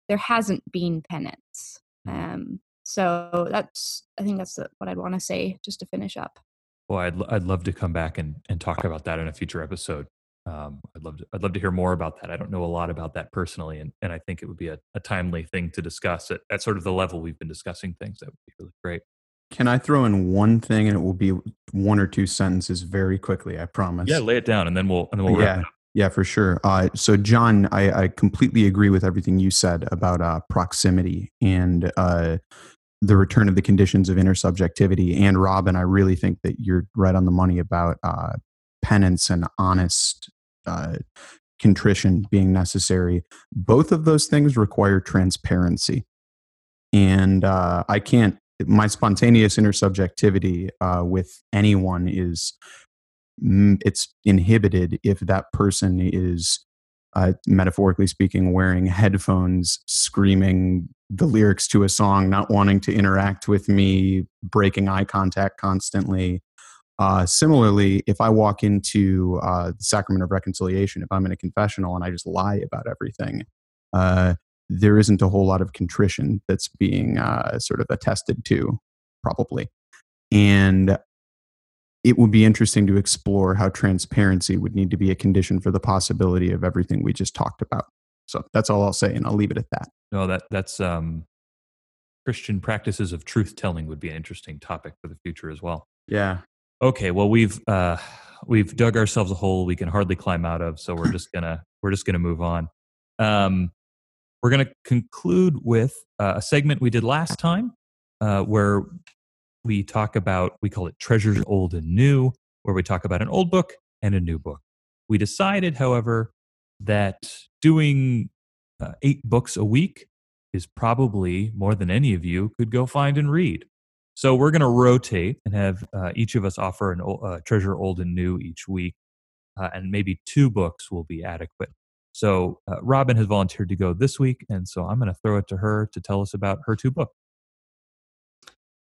there hasn't been penance um so that's i think that's what i'd want to say just to finish up well i'd, I'd love to come back and, and talk about that in a future episode um, I'd love to I'd love to hear more about that. I don't know a lot about that personally, and, and I think it would be a, a timely thing to discuss at, at sort of the level we've been discussing things. That would be really great. Can I throw in one thing and it will be one or two sentences very quickly, I promise. Yeah, lay it down and then we'll and then we'll yeah. Yeah, for sure. Uh, so, Jon, I, I, completely agree with everything you said about uh, proximity and uh, the return of the conditions of intersubjectivity. And Robyn, I really think that you're right on the money about uh, penance and honest uh, contrition being necessary. Both of those things require transparency. And uh, I can't my spontaneous intersubjectivity uh, with anyone is it's inhibited if that person is uh, metaphorically speaking wearing headphones screaming the lyrics to a song not wanting to interact with me breaking eye contact constantly. Uh, similarly if i walk into uh, the sacrament of reconciliation if i'm in a confessional and i just lie about everything uh, there isn't a whole lot of contrition that's being uh, sort of attested to, probably. And it would be interesting to explore how transparency would need to be a condition for the possibility of everything we just talked about. So that's all I'll say, and I'll leave it at that. no, that that's um, Christian practices of truth telling would be an interesting topic for the future as well. Yeah. Okay, well we've uh, we've dug ourselves a hole we can hardly climb out of, so we're just gonna we're just gonna move on. Um, we're gonna conclude with uh, a segment we did last time, uh, where we talk about we call it treasures old and new, where we talk about an old book and a new book. We decided, however, that doing uh, eight books a week is probably more than any of you could go find and read. So we're going to rotate and have uh, each of us offer a uh, treasure old and new each week, uh, and maybe two books will be adequate. So uh, Robyn has volunteered to go this week, and so I'm going to throw it to her to tell us about her two books.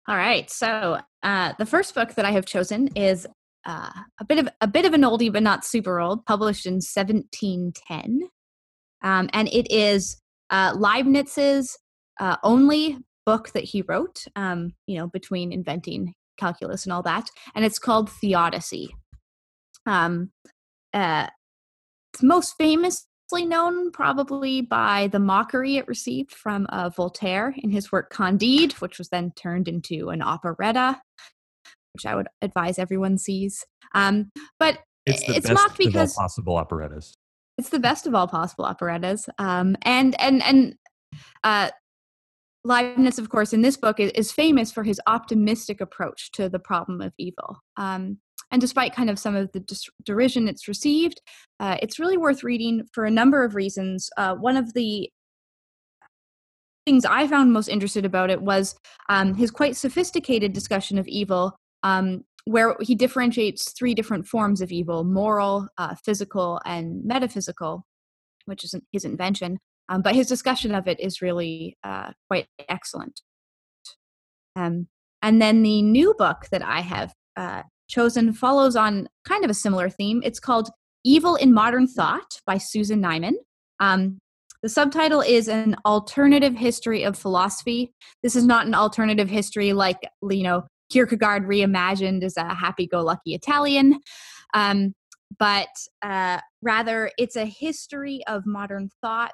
All right. So uh, the first book that I have chosen is uh, a bit of a bit of an oldie, but not super old, published in 1710, um, and it is uh, Leibniz's uh, only book that he wrote. Um, you know, between inventing calculus and all that, and it's called Theodicy. Um, uh, it's most famously known probably by the mockery it received from uh, Voltaire in his work Candide, which was then turned into an operetta which I would advise everyone sees. Um, but it's, it's mocked because possible operettas. It's the best of all possible operettas. Um, and and and uh, Leibniz, of course, in this book is, is, famous for his optimistic approach to the problem of evil. Um, and despite kind of some of the derision it's received, uh, it's really worth reading for a number of reasons. Uh, one of the things I found most interested about it was um, his quite sophisticated discussion of evil um, where he differentiates three different forms of evil moral, uh, physical, and metaphysical, which is his invention. Um, but his discussion of it is really uh, quite excellent. Um, and then the new book that I have uh, chosen follows on kind of a similar theme. It's called Evil in Modern Thought by Susan Neiman. Um, the subtitle is An Alternative History of Philosophy. This is not an alternative history like, you know, Kierkegaard reimagined as a happy go lucky Italian. Um, but uh, rather, it's a history of modern thought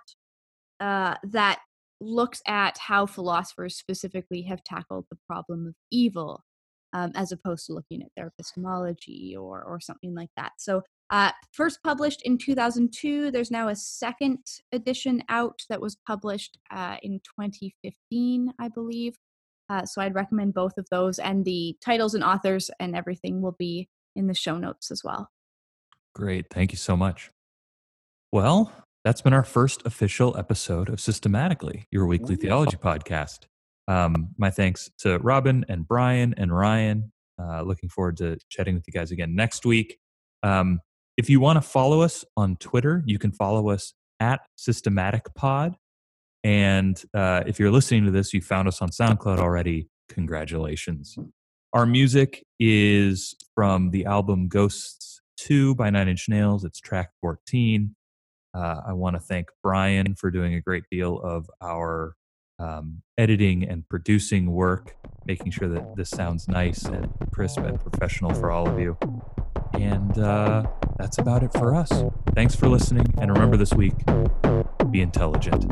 uh, that looks at how philosophers specifically have tackled the problem of evil um, as opposed to looking at their epistemology or, or something like that. So, uh, first published in 2002, there's now a second edition out that was published uh, in 2015, I believe. Uh, so I'd recommend both of those, and the titles and authors and everything will be in the show notes as well. Great. Thank you so much. Well, that's been our first official episode of Systematically, your weekly theology podcast. Um, my thanks to Robyn and Brian and Ryan. Uh, looking forward to chatting with you guys again next week. Um, if you want to follow us on Twitter, you can follow us at Systematic Pod. And uh, if you're listening to this, you found us on SoundCloud already. Congratulations. Our music is from the album Ghosts 2 by Nine Inch Nails. It's track 14. Uh, I want to thank Brian for doing a great deal of our um, editing and producing work, making sure that this sounds nice and crisp and professional for all of you. And uh, that's about it for us. Thanks for listening. And remember this week be intelligent.